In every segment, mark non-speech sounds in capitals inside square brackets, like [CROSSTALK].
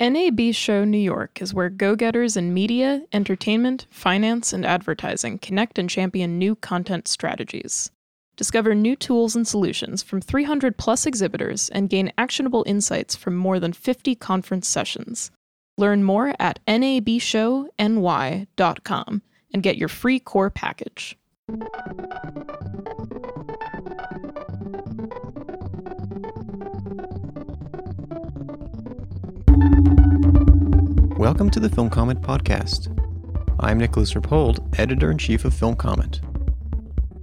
NAB Show New York is where go getters in media, entertainment, finance, and advertising connect and champion new content strategies. Discover new tools and solutions from 300 plus exhibitors and gain actionable insights from more than 50 conference sessions. Learn more at nabshowny.com and get your free core package. Welcome to the Film Comment Podcast. I'm Nicholas Rapold, editor in chief of Film Comment.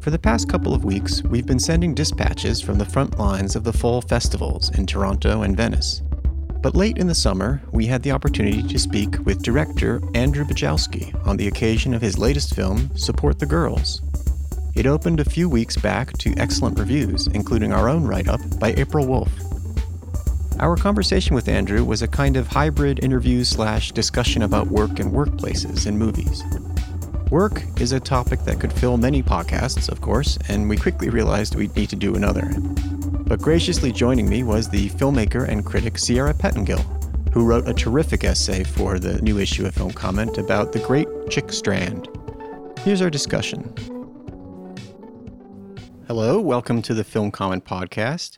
For the past couple of weeks, we've been sending dispatches from the front lines of the fall festivals in Toronto and Venice. But late in the summer, we had the opportunity to speak with director Andrew Bujalski on the occasion of his latest film, Support the Girls. It opened a few weeks back to excellent reviews, including our own write up by April Wolfe. Our conversation with Andrew was a kind of hybrid interview slash discussion about work and workplaces in movies. Work is a topic that could fill many podcasts, of course, and we quickly realized we'd need to do another. But graciously joining me was the filmmaker and critic Sierra Pettengill, who wrote a terrific essay for the new issue of Film Comment about the great Chick Strand. Here's our discussion. Hello, welcome to the Film Comment podcast.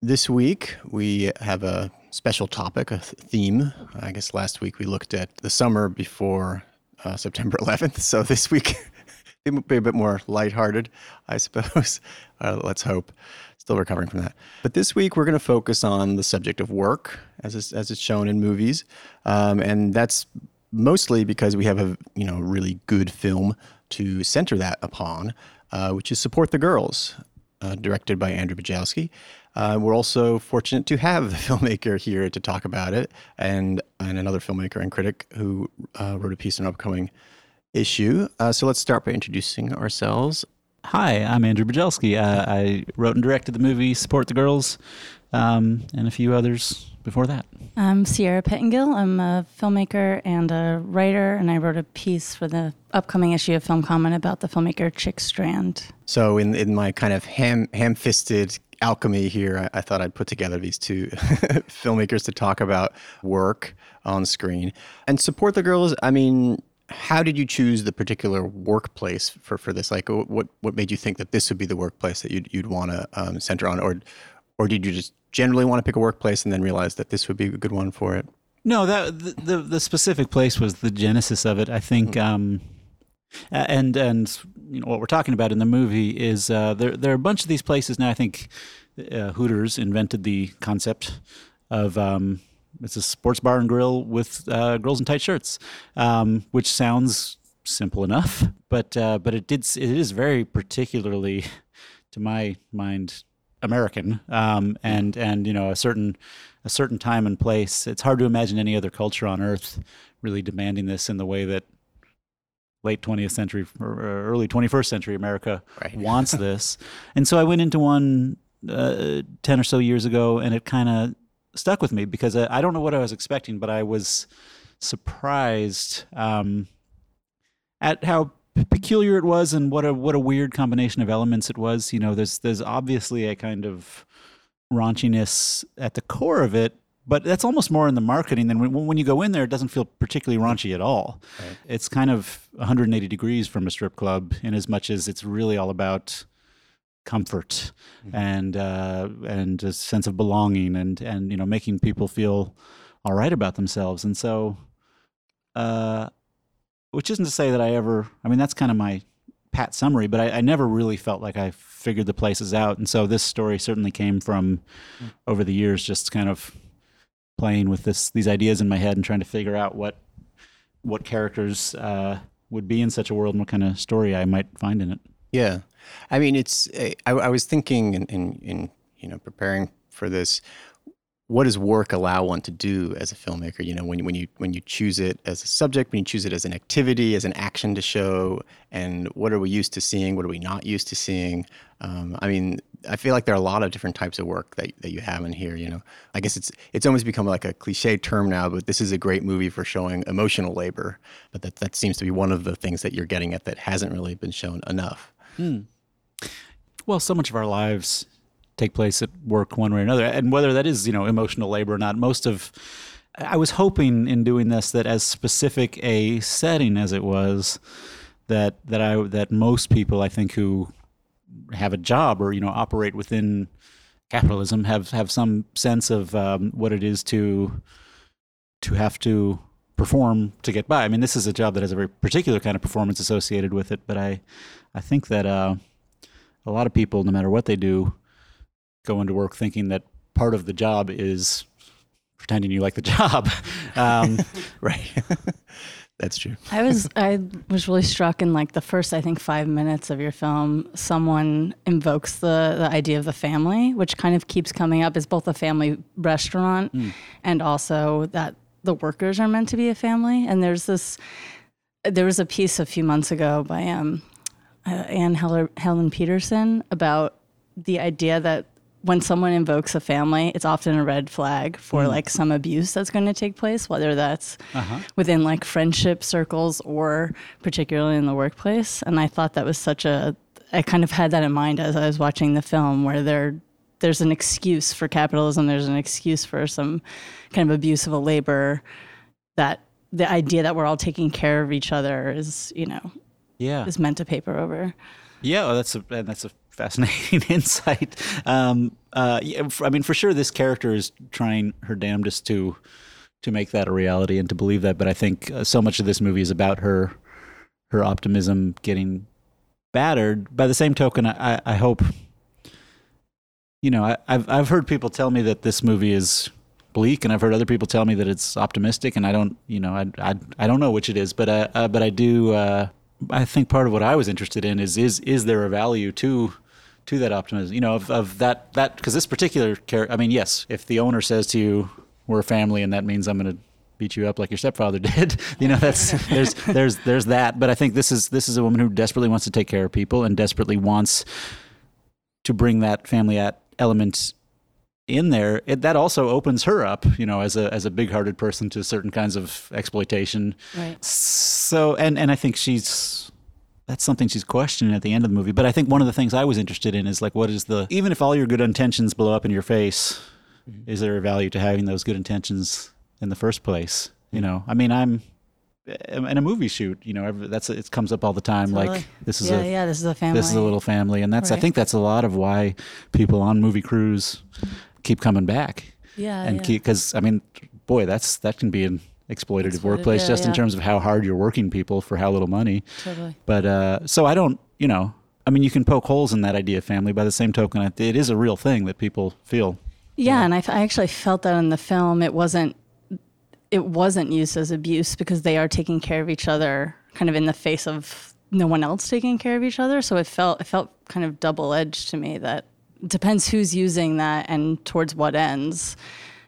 This week, we have a special topic, a theme. I guess last week we looked at the summer before uh, [LAUGHS] September 11th. So this week, [LAUGHS] it will be a bit more lighthearted, I suppose. [LAUGHS] Uh, let's hope. Still recovering from that. But this week, we're going to focus on the subject of work, as is, as it's shown in movies, um, and that's mostly because we have a you know really good film to center that upon, uh, which is Support the Girls, uh, directed by Andrew Bujalski. Uh, we're also fortunate to have the [LAUGHS] filmmaker here to talk about it, and and another filmmaker and critic who uh, wrote a piece on an upcoming issue. Uh, so let's start by introducing ourselves. Hi, I'm Andrew Bujalski. Uh, I wrote and directed the movie Support the Girls, um, and a few others before that. I'm Sierra Pettengill. I'm a filmmaker and a writer, and I wrote a piece for the upcoming issue of Film Comment about the filmmaker Chick Strand. So, in, in my kind of ham ham fisted alchemy here, I, I, thought I'd put together these two [LAUGHS] filmmakers to talk about work on screen and support the girls. I mean, how did you choose the particular workplace for, for this? Like, what what made you think that this would be the workplace that you'd you'd want to um, center on, or or did you just generally want to pick a workplace and then realize that this would be a good one for it? No, that the the, the specific place was the genesis of it. I think. Mm-hmm. Um, and and you know what we're talking about in the movie is uh, there there are a bunch of these places now. I think uh, Hooters invented the concept of um, it's a sports bar and grill with uh, girls in tight shirts, um, which sounds simple enough, but uh, but it did it is very particularly, to my mind, American, um, and and you know a certain a certain time and place. It's hard to imagine any other culture on earth really demanding this in the way that late 20th century or early 21st century America right. [LAUGHS] wants this. And so I went into one uh, 10 or so years ago and it kind of stuck with me because I, I, don't know what I was expecting, but I was surprised um, at how peculiar it was and what a what a weird combination of elements it was. You know, there's there's obviously a kind of raunchiness at the core of it, but that's almost more in the marketing than when, when you go in there. It doesn't feel particularly raunchy at all. Right. It's kind of 180 degrees from a strip club, in as much as it's really all about comfort mm-hmm. and uh, and a sense of belonging and and you know making people feel all right about themselves. And so, uh, which isn't to say that I ever. I mean, that's kind of my pat summary, but I, I, never really felt like I figured the places out. And so this story certainly came from mm. over the years, just kind of playing with this these ideas in my head and trying to figure out what what characters uh, would be in such a world and what kind of story I might find in it. Yeah, I mean, it's I, I was thinking in, in, in you know preparing for this what does work allow one to do as a filmmaker? You know, when when you when you choose it as a subject, when you choose it as an activity, as an action to show, and what are we used to seeing? What are we not used to seeing? Um, I mean, I feel like there are a lot of different types of work that, that you have in here. You know, I guess it's it's almost become like a cliche term now, but this is a great movie for showing emotional labor. But that that seems to be one of the things that you're getting at that hasn't really been shown enough. Hmm. Well, so much of our lives take place at work one way or another and whether that is you know emotional labor or not most of I was hoping in doing this that as specific a setting as it was, that that I that most people I think who have a job or you know operate within capitalism have have some sense of um, what it is to to have to perform to get by. I mean, this is a job that has a very particular kind of performance associated with it, but I I think that uh, a lot of people, no matter what they do, go into work thinking that part of the job is pretending you like the job. [LAUGHS] Um, [LAUGHS] right. [LAUGHS] That's true. [LAUGHS] I was I was really struck in like the first I think five minutes of your film. Someone invokes the the idea of the family, which kind of keeps coming up as both a family restaurant mm. and also that the workers are meant to be a family. And there's this. There was a piece a few months ago by um, uh, Anne Heller, Helen Petersen about the idea that when someone invokes a family, it's often a red flag for mm. like some abuse that's going to take place, whether that's uh-huh. within like friendship circles or particularly in the workplace. And I thought that was such a, I kind of had that in mind as I was watching the film, where there, there's an excuse for capitalism, there's an excuse for some kind of abuse of a labor. That the idea that we're all taking care of each other is, you know, yeah, is meant to paper over. Yeah, well, that's a that's a fascinating [LAUGHS] insight. Um, uh, yeah, I mean, for sure, this character is trying her damnedest to to make that a reality and to believe that. But I think uh, so much of this movie is about her her optimism getting battered. By the same token, I, I hope you know I, I've I've heard people tell me that this movie is bleak, and I've heard other people tell me that it's optimistic, and I don't you know I I, I don't know which it is, but uh, uh but I do. Uh, I think part of what I was interested in is is is there a value to to that optimism. You know, of, of that that because this particular character. I mean, yes, if the owner says to you, "We're a family," and that means I'm going to beat you up like your stepfather [LAUGHS] did. you know, that's [LAUGHS] there's there's there's that. But I think this is this is a woman who desperately wants to take care of people and desperately wants to bring that family at element in there. It, that also opens her up, you know, as a as a big-hearted person to certain kinds of exploitation. Right. So and and I think she's that's something she's questioning at the end of the movie. But I think one of the things I was interested in is like, what is the even if all your good intentions blow up in your face, mm-hmm. is there a value to having those good intentions in the first place? You know, I mean, I'm in a movie shoot. You know, that's it comes up all the time. Totally. Like this is yeah, a yeah, this is a family. This is a little family, and that's right. I think that's a lot of why people on movie crews keep coming back. Yeah, and yeah. because I mean, boy, that's that can be an exploitative workplace yeah, just yeah. in terms of how hard you're working people for how little money. Totally. But uh, so I don't, you know, I mean, you can poke holes in that idea of family. By the same token, it is a real thing that people feel. Yeah, and I, I actually felt that in the film. It wasn't it wasn't used as abuse because they are taking care of each other, kind of in the face of no one else taking care of each other. So it felt it felt kind of double edged to me. That depends who's using that and towards what ends.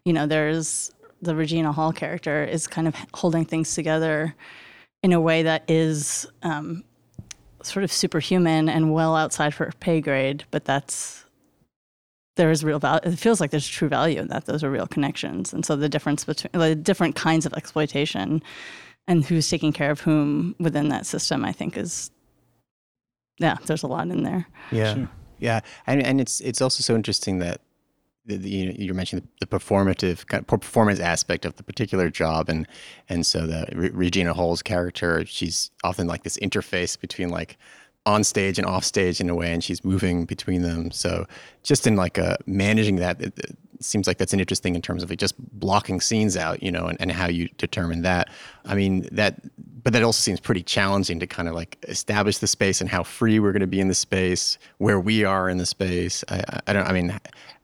You know, there's the Regina Hall character is kind of holding things together in a way that is um, sort of superhuman and well outside her pay grade, but that's there is real value. It feels like there's true value in that. Those are real connections, and so the difference between the different kinds of exploitation and who's taking care of whom within that system, I think is yeah. There's a lot in there. Yeah, sure. yeah, and and it's it's also so interesting that the, the, you, are mentioning the, the performative kind of performance aspect of the particular job, and and so the Re- Regina Hall's character, she's often like this interface between like on stage and off stage in a way, and she's moving between them. So just in like uh, managing that, seems like that's an interesting in terms of just blocking scenes out, you know, and, and how you determine that. I mean that, but that also seems pretty challenging to kind of like establish the space and how free we're going to be in the space, where we are in the space. I, I don't. I mean,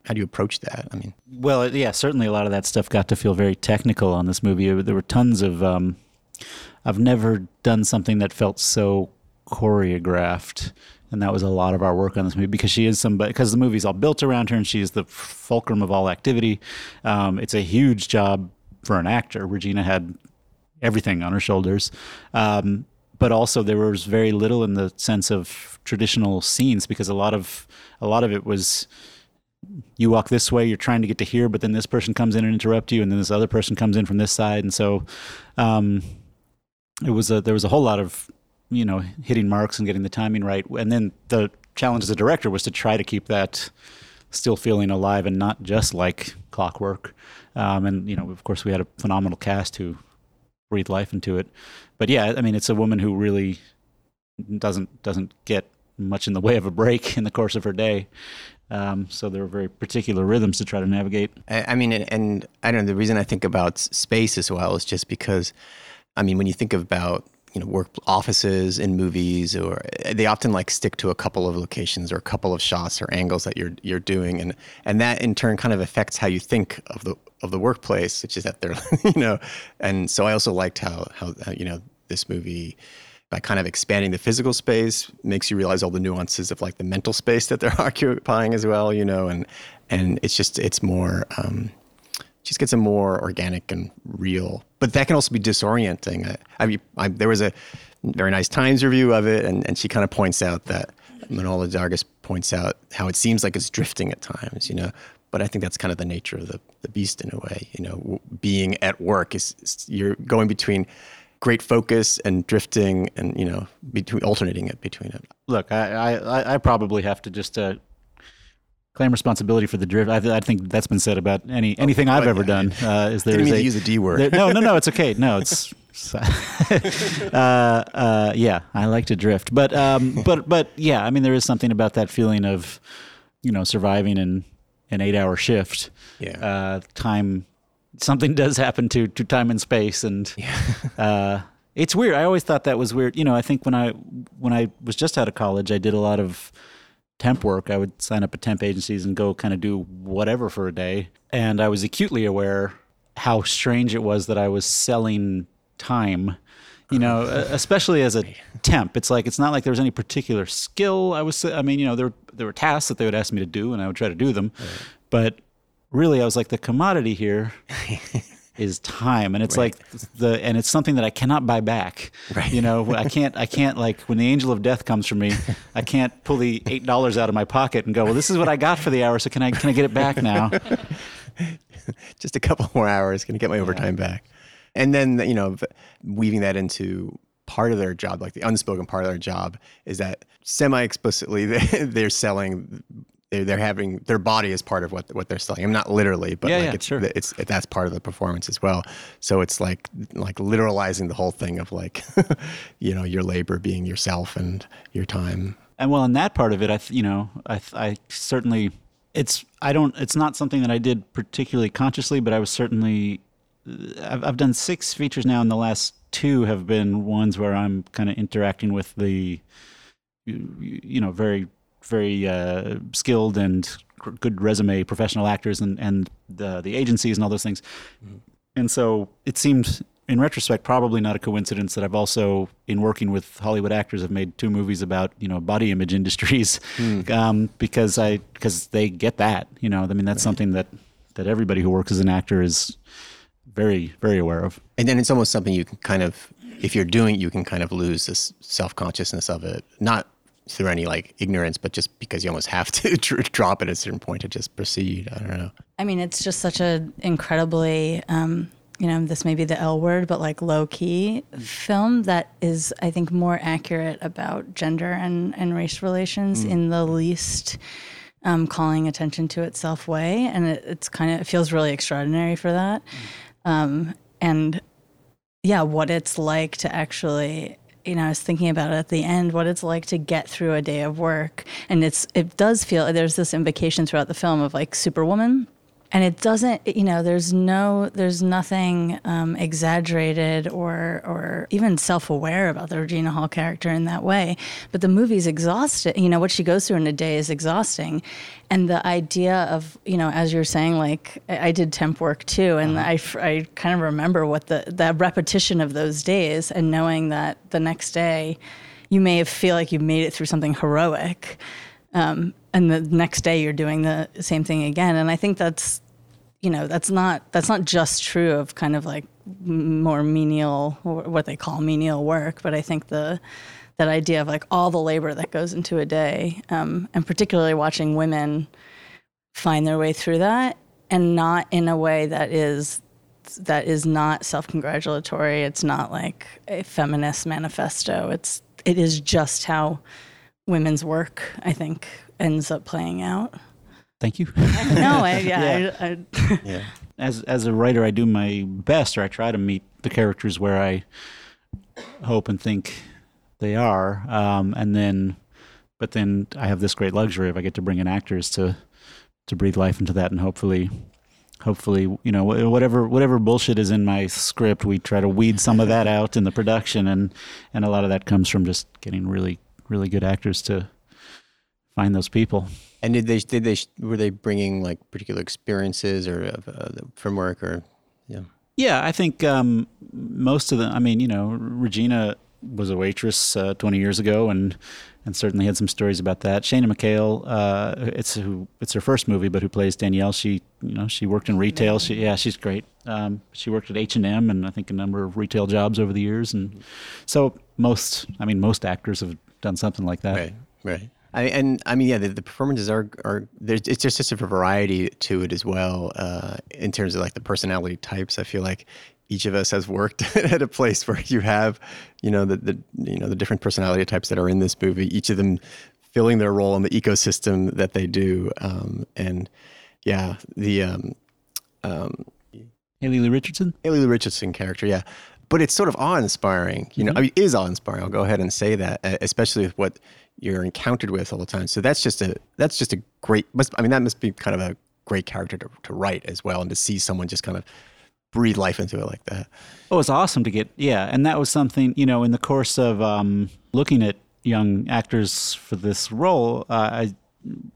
how do you approach that? I mean, well, yeah, certainly a lot of that stuff got to feel very technical on this movie. There were tons of. Um, I've never done something that felt so choreographed, and that was a lot of our work on this movie because she is somebody because the movie's all built around her and she's the fulcrum of all activity. Um, it's a huge job for an actor. Regina had everything on her shoulders. Um, but also there was very little in the sense of traditional scenes because a lot of a lot of it was you walk this way, you're trying to get to here, but then this person comes in and interrupt you, and then this other person comes in from this side, and so um, it was a, there was a whole lot of you know hitting marks and getting the timing right, and then the challenge as a director was to try to keep that still feeling alive and not just like clockwork. Um, and you know, of course, we had a phenomenal cast who breathed life into it. But yeah, I mean, it's a woman who really doesn't doesn't get much in the way of a break in the course of her day. Um, so there are very particular rhythms to try to navigate. I, I mean, and, and I don't know. The reason I think about space as well is just because, I mean, when you think about you know work offices in movies or they often like stick to a couple of locations or a couple of shots or angles that you're you're doing. And and that in turn kind of affects how you think of the of the workplace which is that they're [LAUGHS] you know. And so I also liked how how you know this movie by kind of expanding the physical space makes you realize all the nuances of like the mental space that they're [LAUGHS] occupying as well you know. And and it's just it's more um, just gets a more organic and real. But that can also be disorienting. I, I mean, I, there was a very nice Times review of it, and, and she kind of points out that Manohla Dargis points out how it seems like it's drifting at times, you know. But I think that's kind of the nature of the, the beast in a way. You know, being at work is, is you're going between great focus and drifting, and you know, between alternating it between it. Look, I I, I probably have to just uh, claim responsibility for the drift. I, I, think that's been said about any anything oh, I've ever done. Uh, is there didn't mean a, to use the D word? There, no, no, no. It's okay. No, [LAUGHS] it's. [LAUGHS] uh, uh, yeah, I like to drift, but um, but but yeah, I mean, there is something about that feeling of, you know, surviving in an eight-hour shift. Yeah. Uh, time, something does happen to to time and space, and yeah. [LAUGHS] Uh, it's weird. I always thought that was weird. You know, I think when I when I was just out of college, I did a lot of temp work. I would sign up at temp agencies and go kind of do whatever for a day. And I was acutely aware how strange it was that I was selling time. You know, especially as a temp, it's like it's not like there was any particular skill. I was, I mean, you know, there there were tasks that they would ask me to do, and I would try to do them. Right. But really, I was like the commodity here [LAUGHS] is time and it's right. like the and it's something that i cannot buy back right. you know i can't i can't like when the angel of death comes for me i can't pull the eight dollars out of my pocket and go well this is what i got for the hour so can i can i get it back now [LAUGHS] just a couple more hours can i get my overtime yeah. back and then you know weaving that into part of their job like the unspoken part of their job is that semi explicitly [LAUGHS] they're selling they're, they're having their body is part of what what they're selling. I'm not literally, but yeah, like yeah, it's, sure. it's it, that's part of the performance as well. So it's like like literalizing the whole thing of like [LAUGHS] you know your labor being yourself and your time. And well, in that part of it, I you know I I certainly it's I don't it's not something that I did particularly consciously, but I was certainly I've I've done six features now, and the last two have been ones where I'm kind of interacting with the you know very very uh, skilled and good resume professional actors and and the the agencies and all those things. Mm-hmm. And so it seemed in retrospect probably not a coincidence that I've also in working with Hollywood actors have made two movies about you know body image [LAUGHS] industries mm. um, because I because they get that you know I mean that's right. something that that everybody who works as an actor is very very aware of. And then it's almost something you can kind of if you're doing you can kind of lose this self consciousness of it not through any like ignorance, but just because you almost have [LAUGHS] to drop it at a certain point to just proceed. I don't know. I mean, it's just such an incredibly, um, you know, this may be the L word, but like low key film that is, I think, more accurate about gender and, and race relations mm. in the least um, calling attention to itself way. And it, it's kind of, it feels really extraordinary for that. Mm. Um, and yeah, what it's like to actually you know, I was thinking about it at the end, what it's like to get through a day of work. And it's it does feel there's this invocation throughout the film of like Superwoman, and it doesn't you know there's no there's nothing um, exaggerated or or even self-aware about the regina hall character in that way. But the movie's exhausted you know what she goes through in a day is exhausting. And the idea of you know as you're saying like i did temp work too and uh-huh. I, I kind of remember what the that repetition of those days and knowing that the next day you may feel like you made it through something heroic um, and the next day you're doing the same thing again. And i think that's you know that's not that's not just true of kind of like more menial or what they call menial work but i think the that idea of like all the labor that goes into a day um, and particularly watching women find their way through that and not in a way that is that is not self-congratulatory. It's not like a feminist manifesto. It's it is just how women's work, I think, ends up playing out. Thank you. no, I, yeah, [LAUGHS] Yeah. I, [LAUGHS] I, Yeah. as as a writer, I do my best, or I try to meet the characters where I hope and think they are, um, and then, but then I have this great luxury if I get to bring in actors to to breathe life into that, and hopefully, hopefully, you know, whatever whatever bullshit is in my script, we try to weed some of that out in the production, and and a lot of that comes from just getting really really good actors to find those people. And did they did they were they bringing like particular experiences or uh, from work or yeah Yeah, I think um, most of them. I mean, you know, Regina was a waitress uh, 20 years ago, and and certainly had some stories about that. Shayna McHayle, uh, it's who it's her first movie, but who plays Danielle. She, you know, she worked in retail. She, yeah, she's great. Um, she worked at H and M, and I think a number of retail jobs over the years. And so most, I mean, most actors have done something like that. right right. I, and I mean, yeah, the, the performances are are there's it's just just a variety to it as well uh, in terms of like the personality types. I feel like each of us has worked [LAUGHS] at a place where you have, you know, the, the you know the different personality types that are in this movie. Each of them filling their role in the ecosystem that they do. Um, and yeah, the um, um, Haley Lee Richardson. Haley Lu Richardson character, yeah. But it's sort of awe-inspiring, you know. I mean, is awe-inspiring. I'll go ahead and say that, especially with what you're encountered with all the time. So that's just a that's just a great. Must, I mean, that must be kind of a great character to, to write as well, and to see someone just kind of breathe life into it like that. Oh, it's awesome to get yeah, and that was something you know in the course of um, looking at young actors for this role. Uh, I,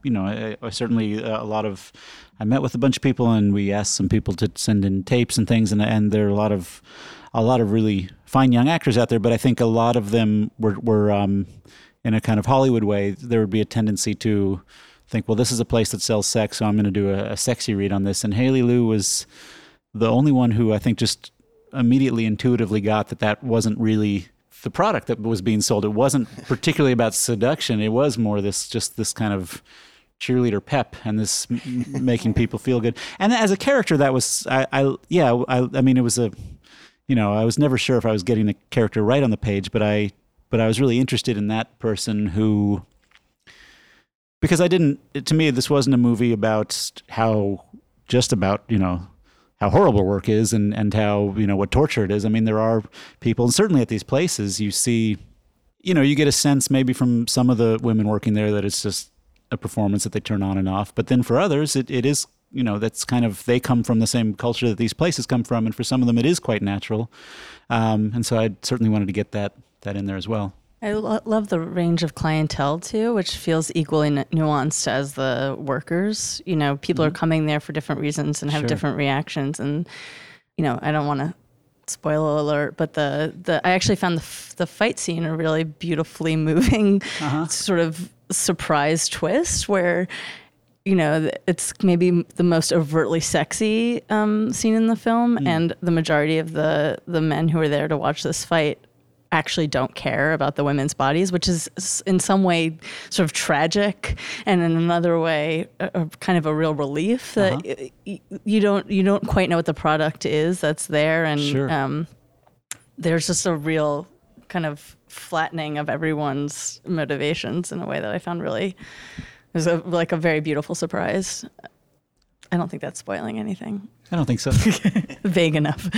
you know, I, I certainly uh, a lot of. I met with a bunch of people, and we asked some people to send in tapes and things, and and there are a lot of a lot of really fine young actors out there, but I think a lot of them were were um, in a kind of Hollywood way. There would be a tendency to think, well, this is a place that sells sex, so I'm going to do a, a sexy read on this. And Haley Lu was the only one who I think just immediately intuitively got that that wasn't really the product that was being sold. It wasn't [LAUGHS] particularly about seduction. It was more this just this kind of cheerleader pep and this m- making people feel good. And as a character, that was I, I yeah I I mean it was a you know I was never sure if I was getting the character right on the page, but I but I was really interested in that person who because I didn't to me this wasn't a movie about how just about you know how horrible work is and and how you know what torture it is. I mean, there are people, and certainly at these places, you see, you know, you get a sense maybe from some of the women working there that it's just a performance that they turn on and off. But then for others, it, it is you know that's kind of they come from the same culture that these places come from, and for some of them, it is quite natural. Um, and so I certainly wanted to get that that in there as well. I lo- love the range of clientele too, which feels equally nu- nuanced as the workers. You know, people are coming there for different reasons and have Sure. different reactions. And you know, I don't want to spoiler alert, but the the I actually found the f- the fight scene a really beautifully [LAUGHS] moving sort of surprise twist where. You know, it's maybe the most overtly sexy um, scene in the film, and the majority of the the men who are there to watch this fight actually don't care about the women's bodies, which is in some way sort of tragic, and in another way, a, a kind of a real relief that y- y- you don't you don't quite know what the product is that's there, and Sure. um, there's just a real kind of flattening of everyone's motivations in a way that I found really it was a, like a very beautiful surprise. I don't think that's spoiling anything. I don't think so. [LAUGHS] Vague enough.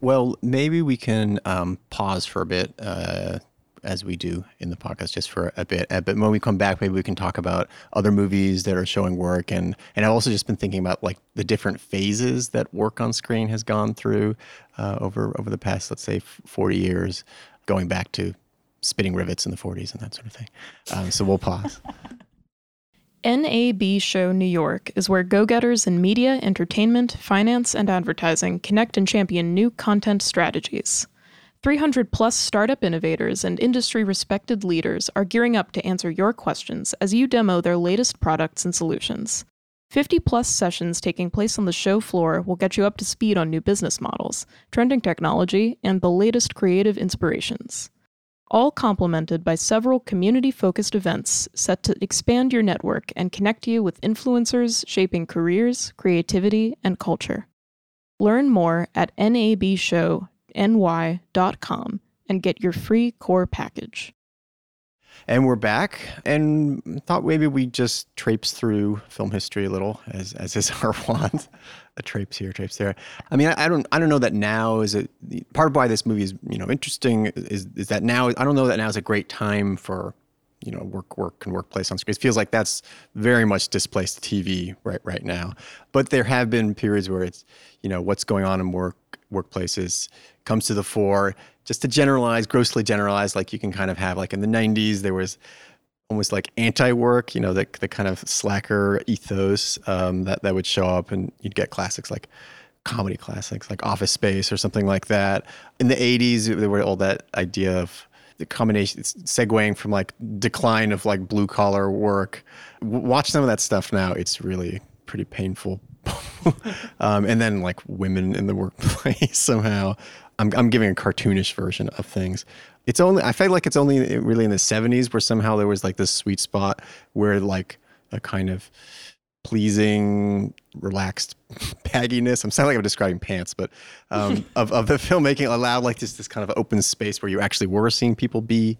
Well, maybe we can um, pause for a bit, uh, as we do in the podcast, just for a bit. Uh, but when we come back, maybe we can talk about other movies that are showing work, and and I've also just been thinking about like the different phases that work on screen has gone through uh, over over the past, let's say, forty years, going back to spitting rivets in the '40s and that sort of thing. Um, so we'll pause. [LAUGHS] NAB Show New York is where go getters in media, entertainment, finance, and advertising connect and champion new content strategies. 300 plus startup innovators and industry respected leaders are gearing up to answer your questions as you demo their latest products and solutions. 50 plus sessions taking place on the show floor will get you up to speed on new business models, trending technology, and the latest creative inspirations all complemented by several community focused events set to expand your network and connect you with influencers shaping careers, creativity, and culture. Learn more at nabshowny.com and get your free core package. And we're back and thought maybe we just traipse through film history a little, as, as is [LAUGHS] our wont. a traipse here, traipse there. I mean, I, I, don't, I don't know that now is a part of why this movie is, you know, interesting is, is that now, I don't know that now is a great time for, you know, work, work, and workplace on screen. It feels like that's very much displaced TV right, right now. But there have been periods where it's, you know, what's going on in work, workplaces comes to the fore just to generalize, grossly generalize, like you can kind of have like in the 90s, there was almost like anti-work, you know, the, the kind of slacker ethos um, that, that would show up and you'd get classics like comedy classics like Office Space or something like that. In the 80s, there were all that idea of the combination, segueing from like decline of like blue collar work. Watch some of that stuff now. It's really pretty painful. [LAUGHS] um, and then like women in the workplace [LAUGHS] somehow. I'm, I'm giving a cartoonish version of things. It's only I feel like it's only really in the 70s where somehow there was like this sweet spot where like a kind of pleasing, relaxed [LAUGHS] bagginess. I'm sounding like I'm describing pants, but um, [LAUGHS] of, of the filmmaking allowed like this this kind of open space where you actually were seeing people be.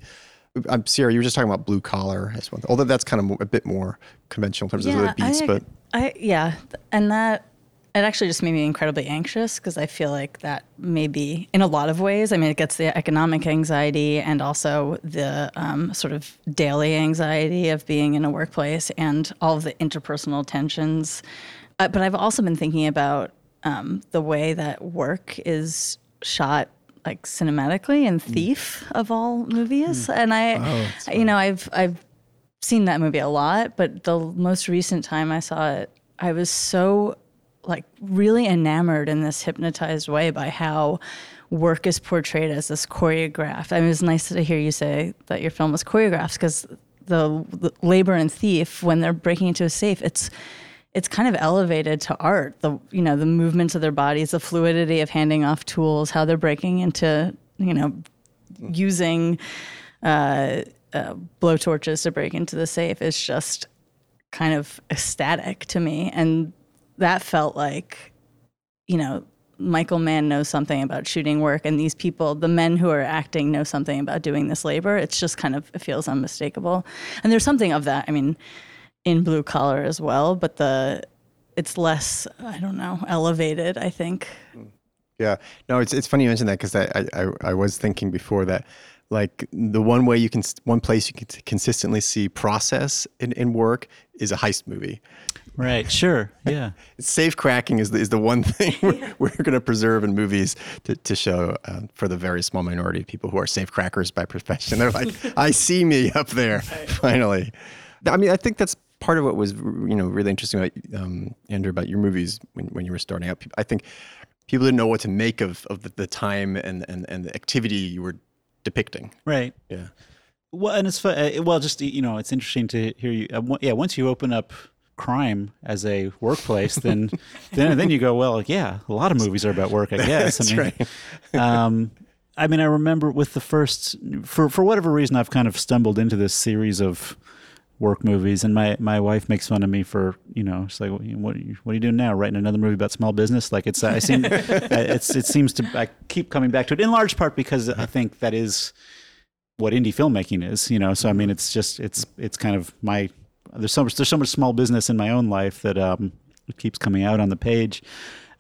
I'm Sierra. You were just talking about blue collar as one, although that's kind of a bit more conventional in terms yeah, of the beats. I, but I yeah, and that it actually just made me incredibly anxious because I feel like that may be in a lot of ways. I mean, it gets the economic anxiety and also the um, sort of daily anxiety of being in a workplace and all of the interpersonal tensions. Uh, but I've also been thinking about um, the way that work is shot like cinematically in mm. Thief of all movies. Mm. And I, oh, you know, I've I've seen that movie a lot, but the most recent time I saw it, I was so like really enamored in this hypnotized way by how work is portrayed as this choreographed. I mean, it was nice to hear you say that your film was choreographed because the, the, labor and thief when they're breaking into a safe, it's it's kind of elevated to art. The you know the movements of their bodies, the fluidity of handing off tools, how they're breaking into you know using uh, uh, blow torches to break into the safe is just kind of ecstatic to me and that felt like, you know, Michael Mann knows something about shooting work, and these people, the men who are acting, know something about doing this labor. It's just kind of it feels unmistakable, and there's something of that. I mean, in blue collar as well, but the it's less I don't know elevated. I think. Yeah, no, it's it's funny you mentioned that because I, I I was thinking before that like the one way you can one place you can consistently see process in, in work is a heist movie Right. Sure. Yeah. [LAUGHS] Safe cracking is the, is the one thing [LAUGHS] we're, we're going to preserve in movies to, to show uh, for the very small minority of people who are safe crackers by profession. They're like, [LAUGHS] I see me up there finally. I mean, I think that's part of what was you know really interesting about um, Andrew about your movies when, when you were starting out. I think people didn't know what to make of, of the, the time and, and, and the activity you were depicting. Right. Yeah. Well, and it's fun. Uh, well, just you know, it's interesting to hear you. Uh, yeah, once you open up crime as a workplace, then [LAUGHS] then then you go, well, yeah, a lot of movies are about work, I guess. [LAUGHS] That's I mean, right. [LAUGHS] um, I mean, I remember with the first, for for whatever reason, I've kind of stumbled into this series of work movies, and my, my wife makes fun of me for you know, she's like, what are you, what are you doing now? Writing another movie about small business? Like it's I seem it's it seems to I keep coming back to it in large part because I think that is what indie filmmaking is, you know. So I mean, it's just it's it's kind of my there's so much there's so much small business in my own life that um, it keeps coming out on the page.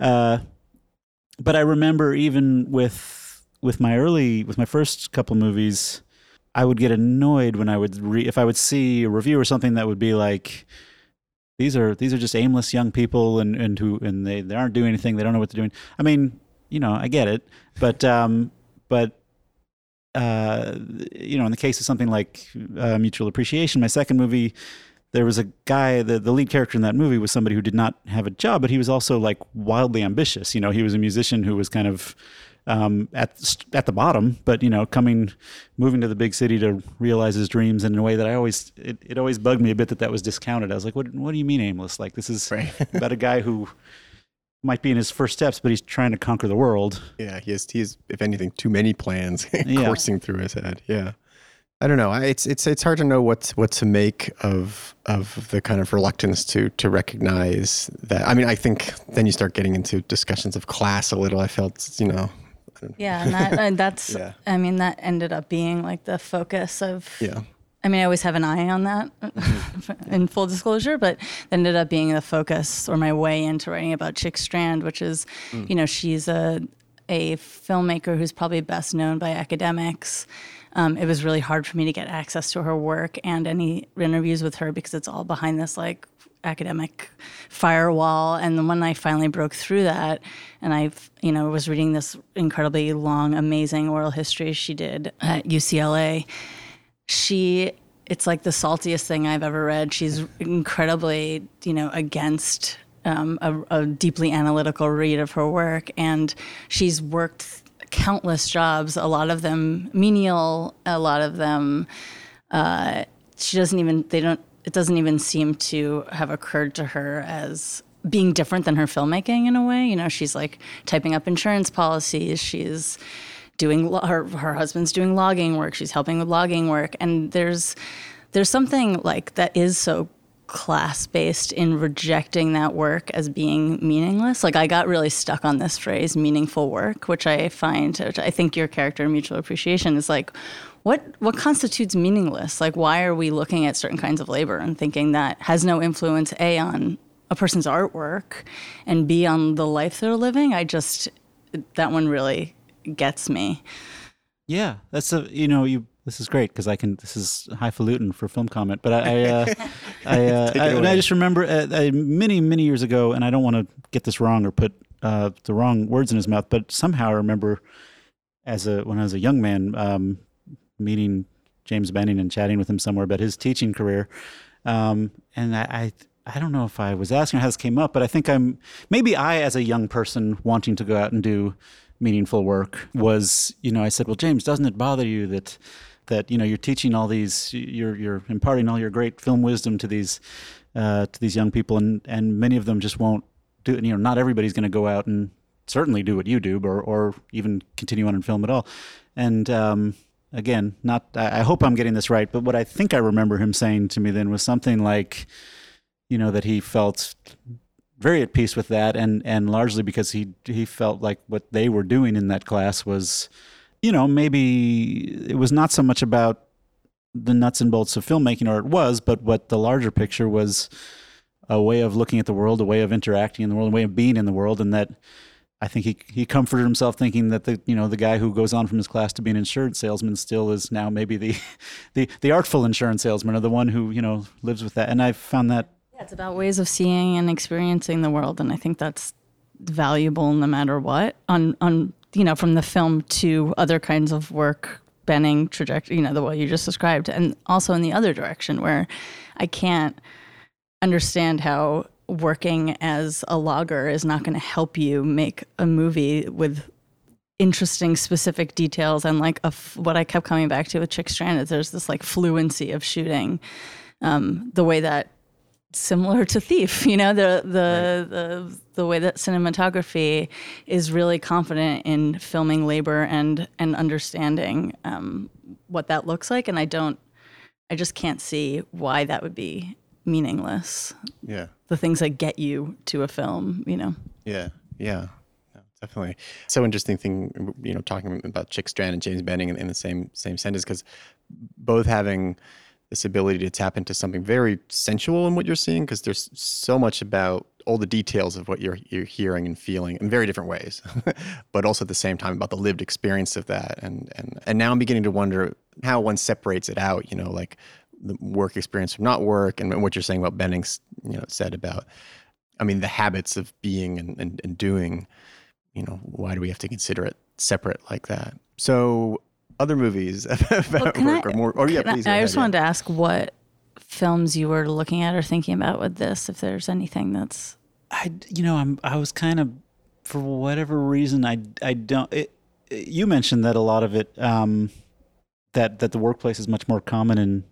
Uh, but I remember even with with my early with my first couple movies, I would get annoyed when I would re- if I would see a review or something that would be like these are these are just aimless young people and and who and they, they aren't doing anything they don't know what they're doing. I mean, you know, I get it, but um, but uh, you know, in the case of something like uh, Mutual Appreciation, my second movie, there was a guy the, the lead character in that movie was somebody who did not have a job but he was also like wildly ambitious. You know he was a musician who was kind of um, at at the bottom but you know coming moving to the big city to realize his dreams And in a way that I always it, it always bugged me a bit that that was discounted. I was like what what do you mean aimless? Like this is right. [LAUGHS] about a guy who might be in his first steps but he's trying to conquer the world. Yeah he has he has if anything too many plans [LAUGHS] coursing yeah. through his head. Yeah I don't know. It's it's it's hard to know what what to make of of the kind of reluctance to to recognize that. I mean, I think then you start getting into discussions of class a little. I felt, you know. Yeah, and, [LAUGHS] that, and that's. yeah. I mean, that ended up being like the focus of. Yeah. I mean, I always have an eye on that [LAUGHS] in full disclosure, but that ended up being the focus or my way into writing about Chick Strand, which is, mm. you know, she's a, a filmmaker who's probably best known by academics. Um, it was really hard for me to get access to her work and any interviews with her because it's all behind this like academic firewall. And then when I finally broke through that, and I, you know, was reading this incredibly long, amazing oral history she did at UCLA, she, it's like the saltiest thing I've ever read. She's incredibly, you know, against um, a, a deeply analytical read of her work, and she's worked countless jobs, a lot of them menial, a lot of them. Uh, she doesn't even they don't it doesn't even seem to have occurred to her as being different than her filmmaking in a way. You know, she's like typing up insurance policies. She's doing her her husband's doing logging work. She's helping with logging work, and there's there's something like that is so class based in rejecting that work as being meaningless. Like I got really stuck on this phrase meaningful work, which I find which I think your character mutual appreciation is like what what constitutes meaningless? Like why are we looking at certain kinds of labor and thinking that has no influence a on a person's artwork and b on the life they're living? I just that one really gets me. Yeah, that's a you know you this is great because I can. This is highfalutin for film comment, but I, I, uh, [LAUGHS] I, uh, I, I, just remember uh, many, many years ago, and I don't want to get this wrong or put uh, the wrong words in his mouth, but somehow I remember as a when I was a young man um, meeting James Benning and chatting with him somewhere about his teaching career, um, and I, I. I don't know if I was asking how this came up, but I think I'm maybe I, as a young person wanting to go out and do meaningful work, was you know I said, well, James, doesn't it bother you that that you know you're teaching all these you're you're imparting all your great film wisdom to these uh, to these young people and and many of them just won't do it. You know not everybody's going to go out and certainly do what you do or or even continue on in film at all. And um, again not I, I hope I'm getting this right but what I think I remember him saying to me then was something like you know that he felt very at peace with that and and largely because he he felt like what they were doing in that class was you know, maybe it was not so much about the nuts and bolts of filmmaking, or it was, but what the larger picture was a way of looking at the world, a way of interacting in the world, a way of being in the world, and that I think he he comforted himself thinking that the you know the guy who goes on from his class to be an insurance salesman still is now maybe the [LAUGHS] the the artful insurance salesman or the one who you know lives with that, and I found that. Yeah, it's about ways of seeing and experiencing the world, and I think that's valuable no matter what on on you know, from the film to other kinds of work, Benning trajectory, you know, the way you just described, and also in the other direction where I can't understand how working as a logger is not going to help you make a movie with interesting specific details and like a f- what I kept coming back to with Chick Strand is there's this like fluency of shooting um, the way that similar to Thief. You know, the the, right. the the way that cinematography is really confident in filming labor and and understanding um, what that looks like, and I don't, I just can't see why that would be meaningless. Yeah, the things that get you to a film. You know. Yeah. Yeah. Definitely, so interesting thing, you know, talking about Chick Strand and James Benning in, in the same same sentence because both having this ability to tap into something very sensual in what you're seeing because there's so much about all the details of what you're you're hearing and feeling in very different ways, [LAUGHS] but also at the same time about the lived experience of that. And and and now I'm beginning to wonder how one separates it out. You know, like the work experience from not work, and, what you're saying about Benning's you know said about, I mean, the habits of being and, and, and doing. You know, why do we have to consider it separate like that? So other movies [LAUGHS] about well, work I, or more? Or yeah, please. I, I just wanted to ask what films you were looking at or thinking about with this. If there's anything that's, I you know I'm I was kind of for whatever reason I I don't. It, it, you mentioned that a lot of it um, that that the workplace is much more common in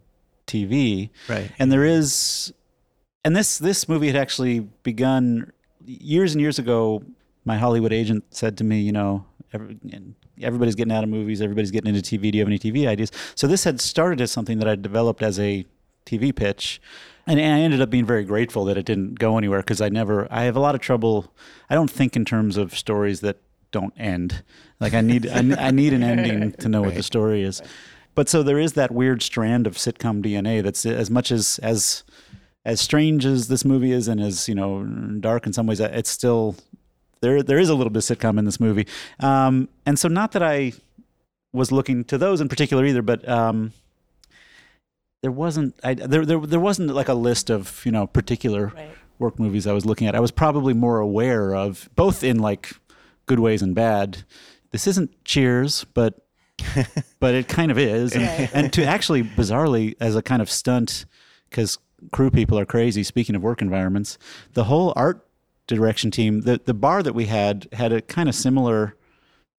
TV, right? And there is, and this this movie had actually begun years and years ago. My Hollywood agent said to me, you know, every, everybody's getting out of movies, everybody's getting into TV. Do you have any TV ideas? So this had started as something that I developed as a TV pitch. And, I ended up being very grateful that it didn't go anywhere because I never, I have a lot of trouble. I don't think in terms of stories that don't end. Like I need, I, I need an ending [LAUGHS] to know right. what the story is. but so there is that weird strand of sitcom DNA that's as much as as as strange as this movie is and as you know dark in some ways it's still there there is a little bit of sitcom in this movie um, and so not that i was looking to those in particular either but um, there wasn't I, there, there there wasn't like a list of you know particular Right. work movies I was looking at. I was probably more aware of both in like good ways and bad. This isn't Cheers, but [LAUGHS] but it kind of is, and, Right. and to actually bizarrely as a kind of stunt because crew people are crazy. Speaking of work environments, the whole art direction team, the the bar that we had had a kind of similar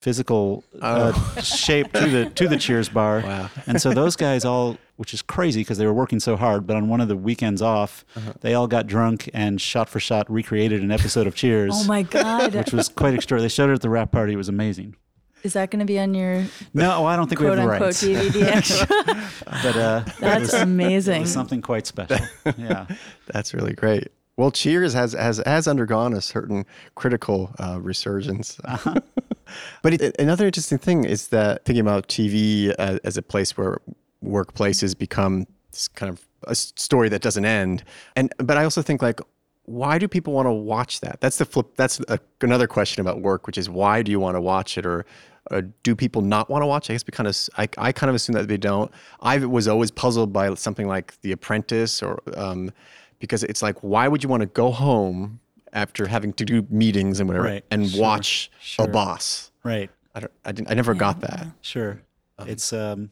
physical uh, shape to the to the Cheers bar. [LAUGHS] Wow. And so those guys all, which is crazy because they were working so hard, but on one of the weekends off, they all got drunk and shot for shot recreated an episode of Cheers. Oh my God. [LAUGHS] Which was quite extraordinary. They showed it at the wrap party. It was amazing. Is that going to be on your No, I don't think we have quote the unquote rights. DVD extra? [LAUGHS] But uh, it That's was, it amazing. was something quite special. Yeah. That's really great. Well, Cheers has has has undergone a certain critical uh, resurgence. [LAUGHS] but it, another interesting thing is that thinking about TV as, as a place where workplaces become this kind of a story that doesn't end, and but I also think like. Why do people want to watch that? That's the flip. That's a, another question about work, which is why do you want to watch it, or, or do people not want to watch? it? I guess we kind of, I, I kind of assume that they don't. I was always puzzled by something like The Apprentice, or um, because it's like, why would you want to go home after having to do meetings and whatever Right. and Sure. watch Sure. a boss? Right. I don't, I didn't, I never got that. Sure. It's um,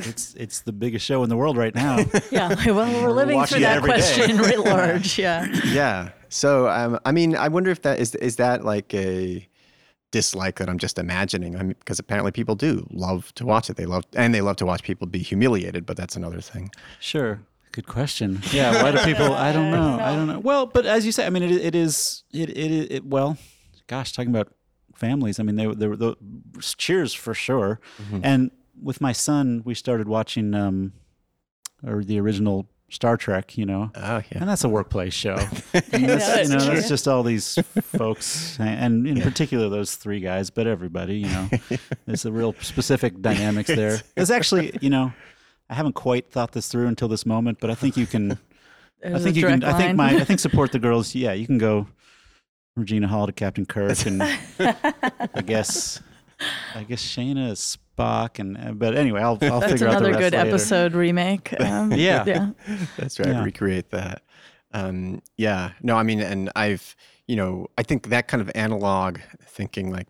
it's it's the biggest show in the world right now. [LAUGHS] yeah. Well, we're living watching through that every day. question [LAUGHS] writ large. Yeah. yeah. So, um, I mean, I wonder if that is is that like a dislike that I'm just imagining? I mean, because apparently people do love to watch it. They love and they love to watch people be humiliated, but that's another thing. Sure. Good question. Yeah. Why do people? I don't [LAUGHS] know. I don't know. Well, but as you say, I mean, it, it is. It, it it well, gosh, talking about families. I mean, they they were the Cheers for sure. And with my son, we started watching um, or the original Star Trek. You know. Oh yeah. And that's a workplace show. [LAUGHS] Yeah, And that's, that's you know, true. that's just all these folks, and in particular those three guys, but everybody. You know, [LAUGHS] there's a real specific dynamics there. There's actually, you know, I haven't quite thought this through until this moment, but I think you can. [LAUGHS] I think you can. direct I think my. I think support the [LAUGHS] girls. Yeah, you can go. Regina Hall to Captain Kirk, and I [LAUGHS] guess, I guess Shayna is Spock, and uh, but anyway, I'll I'll That's figure out the rest another good later. episode remake. Um, Yeah. Yeah. That's right. Yeah. Recreate that. Um, yeah. No, I mean, and I've, you know, I think that kind of analog thinking, like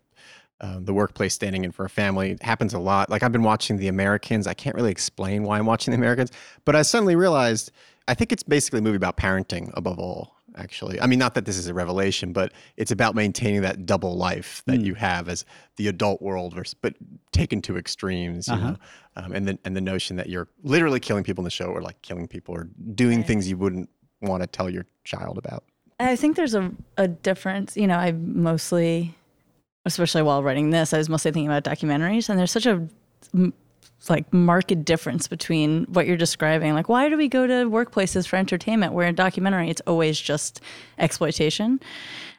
um, the workplace standing in for a family, happens a lot. Like I've been watching The Americans. I can't really explain why I'm watching The Americans, but I suddenly realized I think it's basically a movie about parenting above all. Actually, I mean, not that this is a revelation, but it's about maintaining that double life that you have as the adult world, versus, but taken to extremes. You know, um, and the and the notion that you're literally killing people in the show, or like killing people, or doing things you wouldn't want to tell your child about. I think there's a, a difference. You know, I mostly, especially while writing this, I was mostly thinking about documentaries, and there's such a like marked difference between what you're describing. Like, why do we go to workplaces for entertainment? Where in documentary, it's always just exploitation,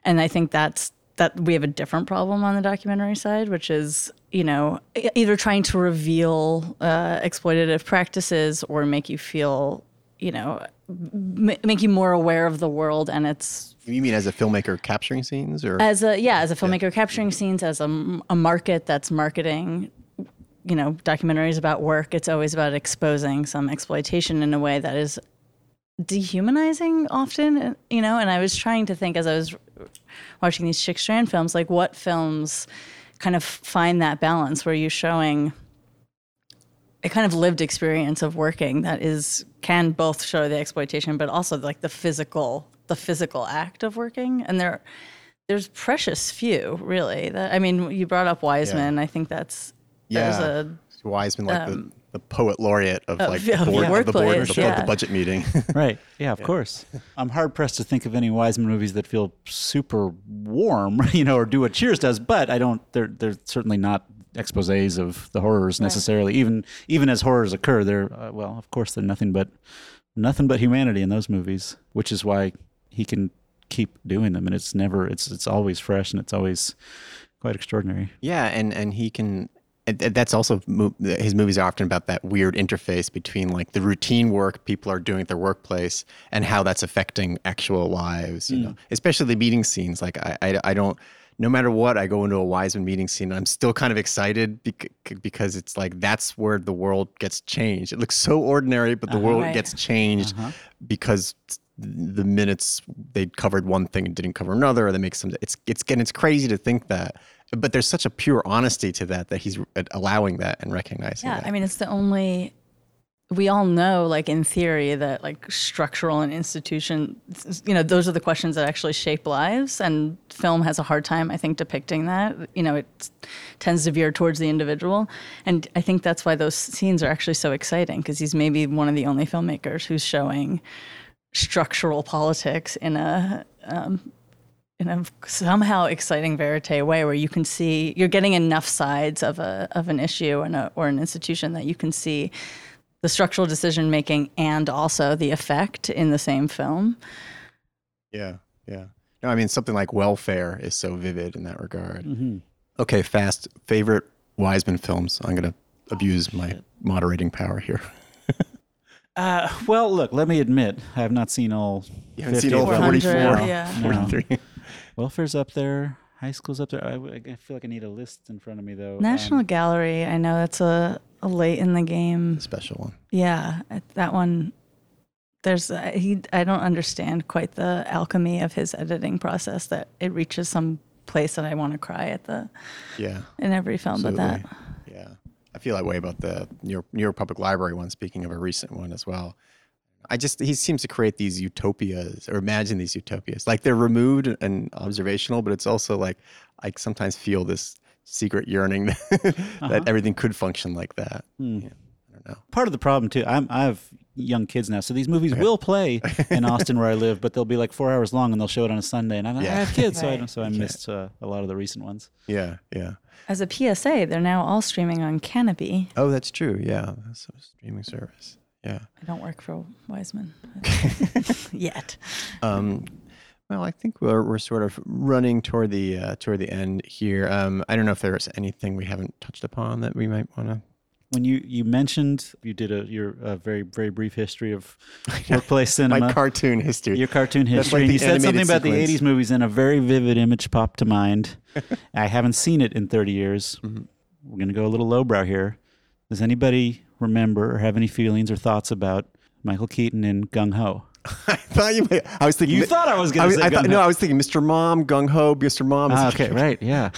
and I think that's that we have a different problem on the documentary side, which is you know either trying to reveal uh, exploitative practices or make you feel you know m- make you more aware of the world and its You mean as a filmmaker capturing scenes, or? As a yeah as a filmmaker capturing mm-hmm. scenes as a, a market that's marketing you know documentaries about work it's always about exposing some exploitation in a way that is dehumanizing often you know? And i was trying to think as i was watching these chick strand films like what films kind of find that balance where you're showing a kind of lived experience of working that is can both show the exploitation but also like the physical the physical act of working and there there's precious few really that i mean you brought up wiseman i think that's there's Yeah. a Wiseman, like the, the poet laureate of like Um, the board, yeah. of the, board of the, yeah. the budget meeting. [LAUGHS] Right. Yeah, of course. I'm hard pressed to think of any Wiseman movies that feel super warm, [LAUGHS] you know, or do what Cheers does. But I don't. They're they're certainly not exposés of the horrors necessarily. Even even as horrors occur, they're uh, well, of course, they're nothing but nothing but humanity in those movies, which is why he can keep doing them, and it's never it's it's always fresh and it's always quite extraordinary. Yeah, and and he can and and that's also his movies are often about that weird interface between like the routine work people are doing at their workplace and how that's affecting actual lives. You know, especially the meeting scenes. Like I, I, I don't. No matter what, I go into a Wiseman meeting scene. And I'm still kind of excited bec- because it's like that's where the world gets changed. It looks so ordinary, but the uh-huh. world Right. gets changed uh-huh. because the minutes they covered one thing and didn't cover another, or they make some. It's it's getting it's crazy to think that, but there's such a pure honesty to that that he's allowing that and recognizing Yeah, that. I mean, it's the only. We all know, like in theory, that like structural and institution, you know, those are the questions that actually shape lives. And film has a hard time, I think, depicting that. You know, it tends to veer towards the individual, and I think that's why those scenes are actually so exciting because he's maybe one of the only filmmakers who's showing structural politics in a um, in a somehow exciting verite way where you can see you're getting enough sides of a of an issue and a, or an institution that you can see the structural decision making and also the effect in the same film. yeah, yeah. No, I mean something like welfare is so vivid in that regard. Mm-hmm. Okay, fast favorite Wiseman films. I'm gonna abuse my moderating power here. [LAUGHS] Uh, well, look, let me admit, I have not seen all. You haven't 50 seen all of them. 44. 400, yeah. No. [LAUGHS] 43. Welfare's up there. High school's up there. I, I feel like I need a list in front of me though. National Um, Gallery, I know that's a, a late in the game. Special one. Yeah, that one. There's uh, he. I don't understand quite the alchemy of his editing process. That it reaches some place that I want to cry at the Yeah. in every film. But that Yeah. I feel that way about the New York, New York Public Library one, speaking of a recent one as well. I just, he seems to create these utopias or imagine these utopias. Like they're removed and observational, but it's also like, I sometimes feel this secret yearning [LAUGHS] that, everything could function like that. Hmm. Yeah, I don't know. part of the problem too. I'm I have young kids now, so these movies will play in [LAUGHS] Austin where I live, but they'll be like four hours long, and they'll show it on a Sunday. And I'm, Yeah. I have kids, so I, Right. so I missed uh, a lot of the recent ones. Yeah. Yeah. as a PSA, they're now all streaming on Kanopy. Oh, that's true. Yeah. That's a streaming service. Yeah. I don't work for Wiseman [LAUGHS] yet. Um, well, I think we're we're sort of running toward the uh, toward the end here. Um, I don't know if there's anything we haven't touched upon that we might want to. When you you mentioned you did a your a very very brief history of [LAUGHS] workplace cinema. My cartoon history. your cartoon history. like and you said something animated about the 80s movies, and a very vivid image popped to mind. [LAUGHS] I haven't seen it in 30 years. Mm-hmm. We're going to go a little lowbrow here. Does anybody remember or have any feelings or thoughts about Michael Keaton in Gung Ho? [LAUGHS] I thought you. Might, I was thinking. You thought I was going to say I thought, no, I was thinking Mr. Mom, Gung Ho, Mr. Mom. Ah, okay, right, yeah.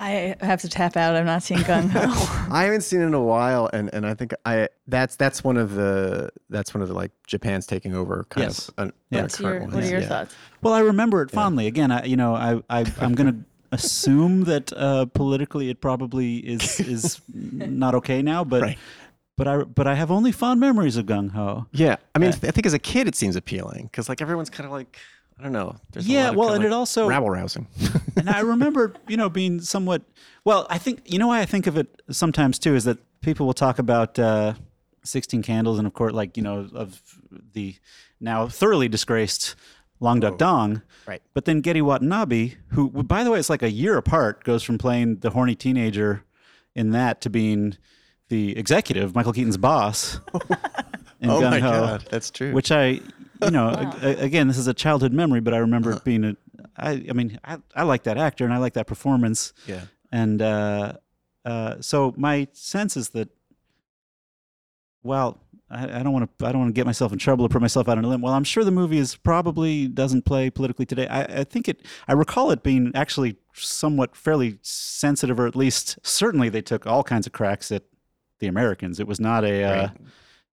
I have to tap out. I'm not seeing Gung Ho. [LAUGHS] I haven't seen it in a while, and, and I think I that's that's one of the that's one of the like Japan's taking over kind Yes. of. An, Yeah. What's your, what are your yeah. thoughts? Well, I remember it fondly. Again, I, you know, I, I I'm going [LAUGHS] to assume that uh, politically it probably is is not okay now, but Right. But I but I have only fond memories of Gung Ho. Yeah, I mean, Uh, I think as a kid it seems appealing because like everyone's kind of like I don't know. There's a Yeah, lot of well, and like, it also rabble rousing. [LAUGHS] and I remember, you know, being somewhat. Well, I think you know why I think of it sometimes too is that people will talk about uh, Sixteen Candles and of course, like you know, of the now thoroughly disgraced Long Duck Dong. right. But then Gedde Watanabe, who by the way, it's like a year apart, goes from playing the horny teenager in that to being the executive, Michael Keaton's boss. [LAUGHS] in oh my Ho god, that's true. which I, you know, a- a- again, this is a childhood memory, but I remember it being a. I, I mean, I, I like that actor and I like that performance, yeah, and uh, uh, so my sense is that, well, I, I don't want to, I don't want to get myself in trouble or put myself out on a limb. Well, I'm sure the movie is probably doesn't play politically today. I, I think it, I recall it being actually somewhat fairly sensitive, or at least certainly they took all kinds of cracks at the Americans. It was not a. Uh,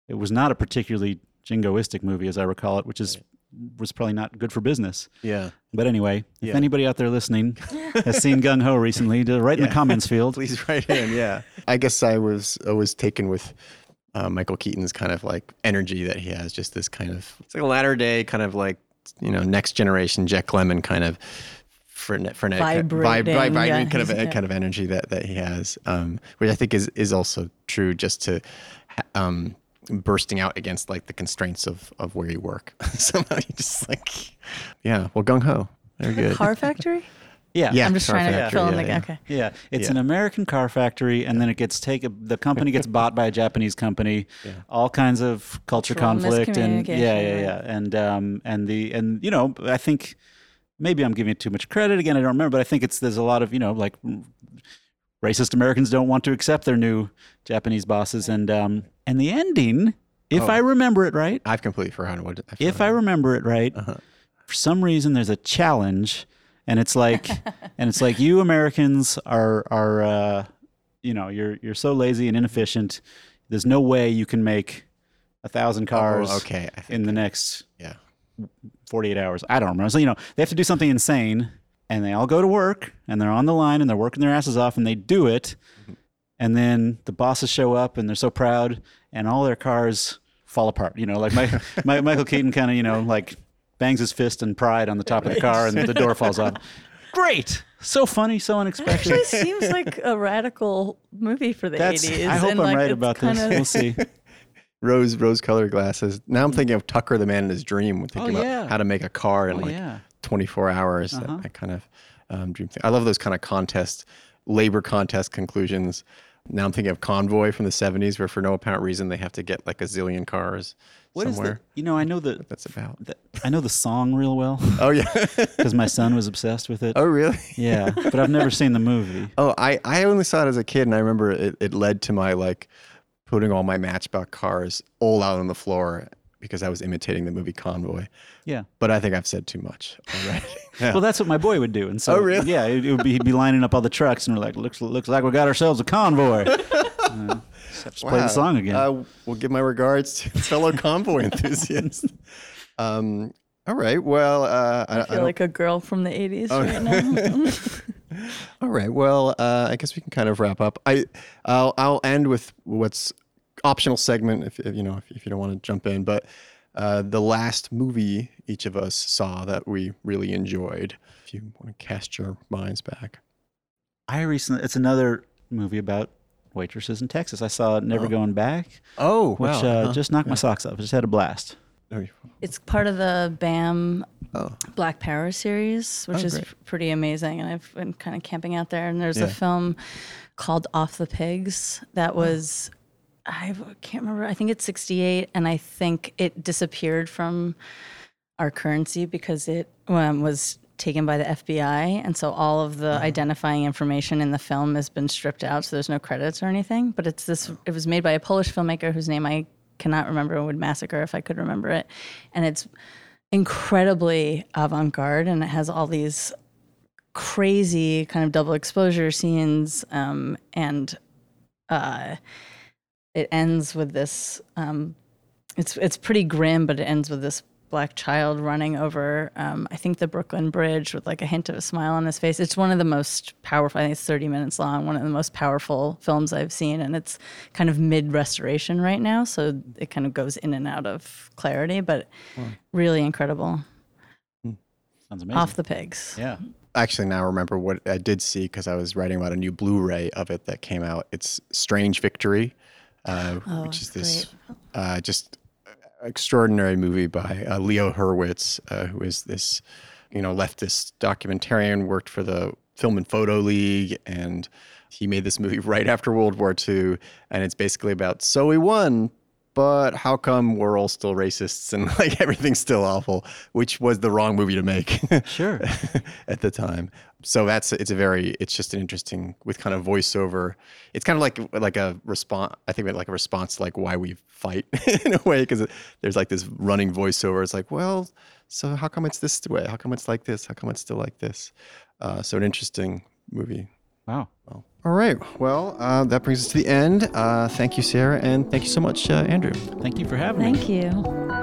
it was not a particularly jingoistic movie, as I recall it, which is was probably not good for business. yeah. But anyway, if Yeah. anybody out there listening has seen Gung Ho recently, to write in Yeah. the comments [LAUGHS] field. Please write in. Yeah, [LAUGHS] I guess I was I was taken with uh, Michael Keaton's kind of like energy that he has. Just this kind of it's like a latter day kind of like you know next generation Jack Lemmon kind of frenetic, frenetic Vibrating, vib- vibrating yeah, kind of yeah. [LAUGHS] kind of energy that that he has, um, which I think is is also true just to. Um, bursting out against like the constraints of of where you work [LAUGHS] somehow you just like yeah well gung ho very [LAUGHS] good Car Factory? Yeah, Yeah, I'm just car trying to factory, fill in the yeah. okay. Yeah, it's Yeah. an American car factory, and then it gets taken. The company gets bought by a Japanese company. All kinds of culture Cultural conflict, and yeah, yeah, miscommunication, yeah, and um, and the and you know, I think maybe I'm giving it too much credit again. I don't remember, but I think it's there's a lot of you know like racist Americans don't want to accept their new Japanese bosses, and um, and the ending, if Oh. I remember it right, I've completely forgotten what. I if I remember it right, Uh-huh. for some reason there's a challenge, and it's like, [LAUGHS] and it's like you Americans are are uh, you know you're you're so lazy and inefficient. There's no way you can make a thousand cars Oh, okay. In the next yeah. 48 hours. I don't remember. So you know they have to do something insane, and they all go to work, and they're on the line, and they're working their asses off, and they do it, and then the bosses show up, and they're so proud, and all their cars fall apart. You know, like my, [LAUGHS] my Michael Keaton kind of you know like bangs his fist in pride on the top of the car, and the door falls off. [LAUGHS] Great, so funny, so unexpected. Actually, seems like a radical movie for the That's. 80s. I hope and, I'm like, right about kind this. of- We'll see. [LAUGHS] Rose rose colored glasses. Now I'm thinking of Tucker, the man in his dream, when thinking Oh, about how to make a car in Oh, like yeah. 24 hours. That- Uh-huh. That, kind of um, dream thing. I love those kind of contest, labor contest conclusions. Now I'm thinking of Convoy from the 70s, where for no apparent reason they have to get like a zillion cars What is somewhere. the? You know, I know the. That's about. the I know the song real well Oh yeah. [LAUGHS] because my son was obsessed with it. oh really? Yeah, but I've never seen the movie. [LAUGHS] Oh, I, I only saw it as a kid, and I remember it, it led to my like putting all my Matchbox cars all out on the floor because I was imitating the movie Convoy. Yeah. But I think I've said too much already. Yeah. [LAUGHS] Well, that's what my boy would do, and so Oh, really? yeah, it, it would be he'd be lining up all the trucks, and we're like, looks looks like we got ourselves a convoy. [LAUGHS] Uh, just have to play the song again. Uh, we'll give my regards to [LAUGHS] fellow convoy enthusiasts. Um, all right. Well, uh, I, I I feel don't- like a girl from the 80s Oh. right now. All right. Well, uh, I guess we can kind of wrap up. I I'll, I'll end with what's optional segment if, if you know if, if you don't want to jump in, but uh, the last movie each of us saw that we really enjoyed. If you want to cast your minds back. I recently it's another movie about waitresses in Texas. I saw Never Oh. Going Back, Oh, which uh, just knocked my socks off. I just had a blast. It's part of the BAM Oh. Black Power series, which Oh, is great. pretty amazing. And I've been kind of camping out there. And there's Yeah. a film called Off the Pigs that was, I can't remember, I think it's 68. And I think it disappeared from our currency because it um, was taken by the FBI. And so all of the identifying information in the film has been stripped out. So there's no credits or anything. But it's this, it was made by a Polish filmmaker whose name I cannot remember would massacre if I could remember it. And it's incredibly avant garde and it has all these crazy kind of double exposure scenes. Um, and uh, it ends with this um, it's it's pretty grim, but it ends with this black child running over um, I think the Brooklyn Bridge with like a hint of a smile on his face. It's one of the most powerful. I think it's 30 minutes long. One of the most powerful films I've seen, and it's kind of mid restoration right now, so it kind of goes in and out of clarity, but really incredible. Sounds amazing. Off the pigs. yeah. actually now I remember what I did see because I was writing about a new Blu-ray of it that came out. It's Strange Victory, uh, [GASPS] Oh, which is this uh, just extraordinary movie by uh, Leo Hurwitz, uh, who is this you know leftist documentarian, worked for the Film and Photo League, and he made this movie [LAUGHS] right after World War II, and it's basically about so we won. But how come we're all still racists and [LAUGHS] like everything's still awful, which was the wrong movie to make. Sure. [LAUGHS] at the time. So that's it's a very it's just an interesting with kind of voiceover. It's kind of like like a response. I think like a response to like why we fight [LAUGHS] in a way because there's like this running voiceover. It's like, well, so how come it's this way? How come it's like this? How come it's still like this? Uh, so an interesting movie. Wow. well, All right. Well, uh, that brings us to the end. Uh, thank you, Sarah, and thank you so much, uh, Andrew. Thank you for having me. Thank you.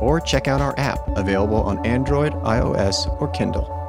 Or check out our app available on Android, iOS, or Kindle.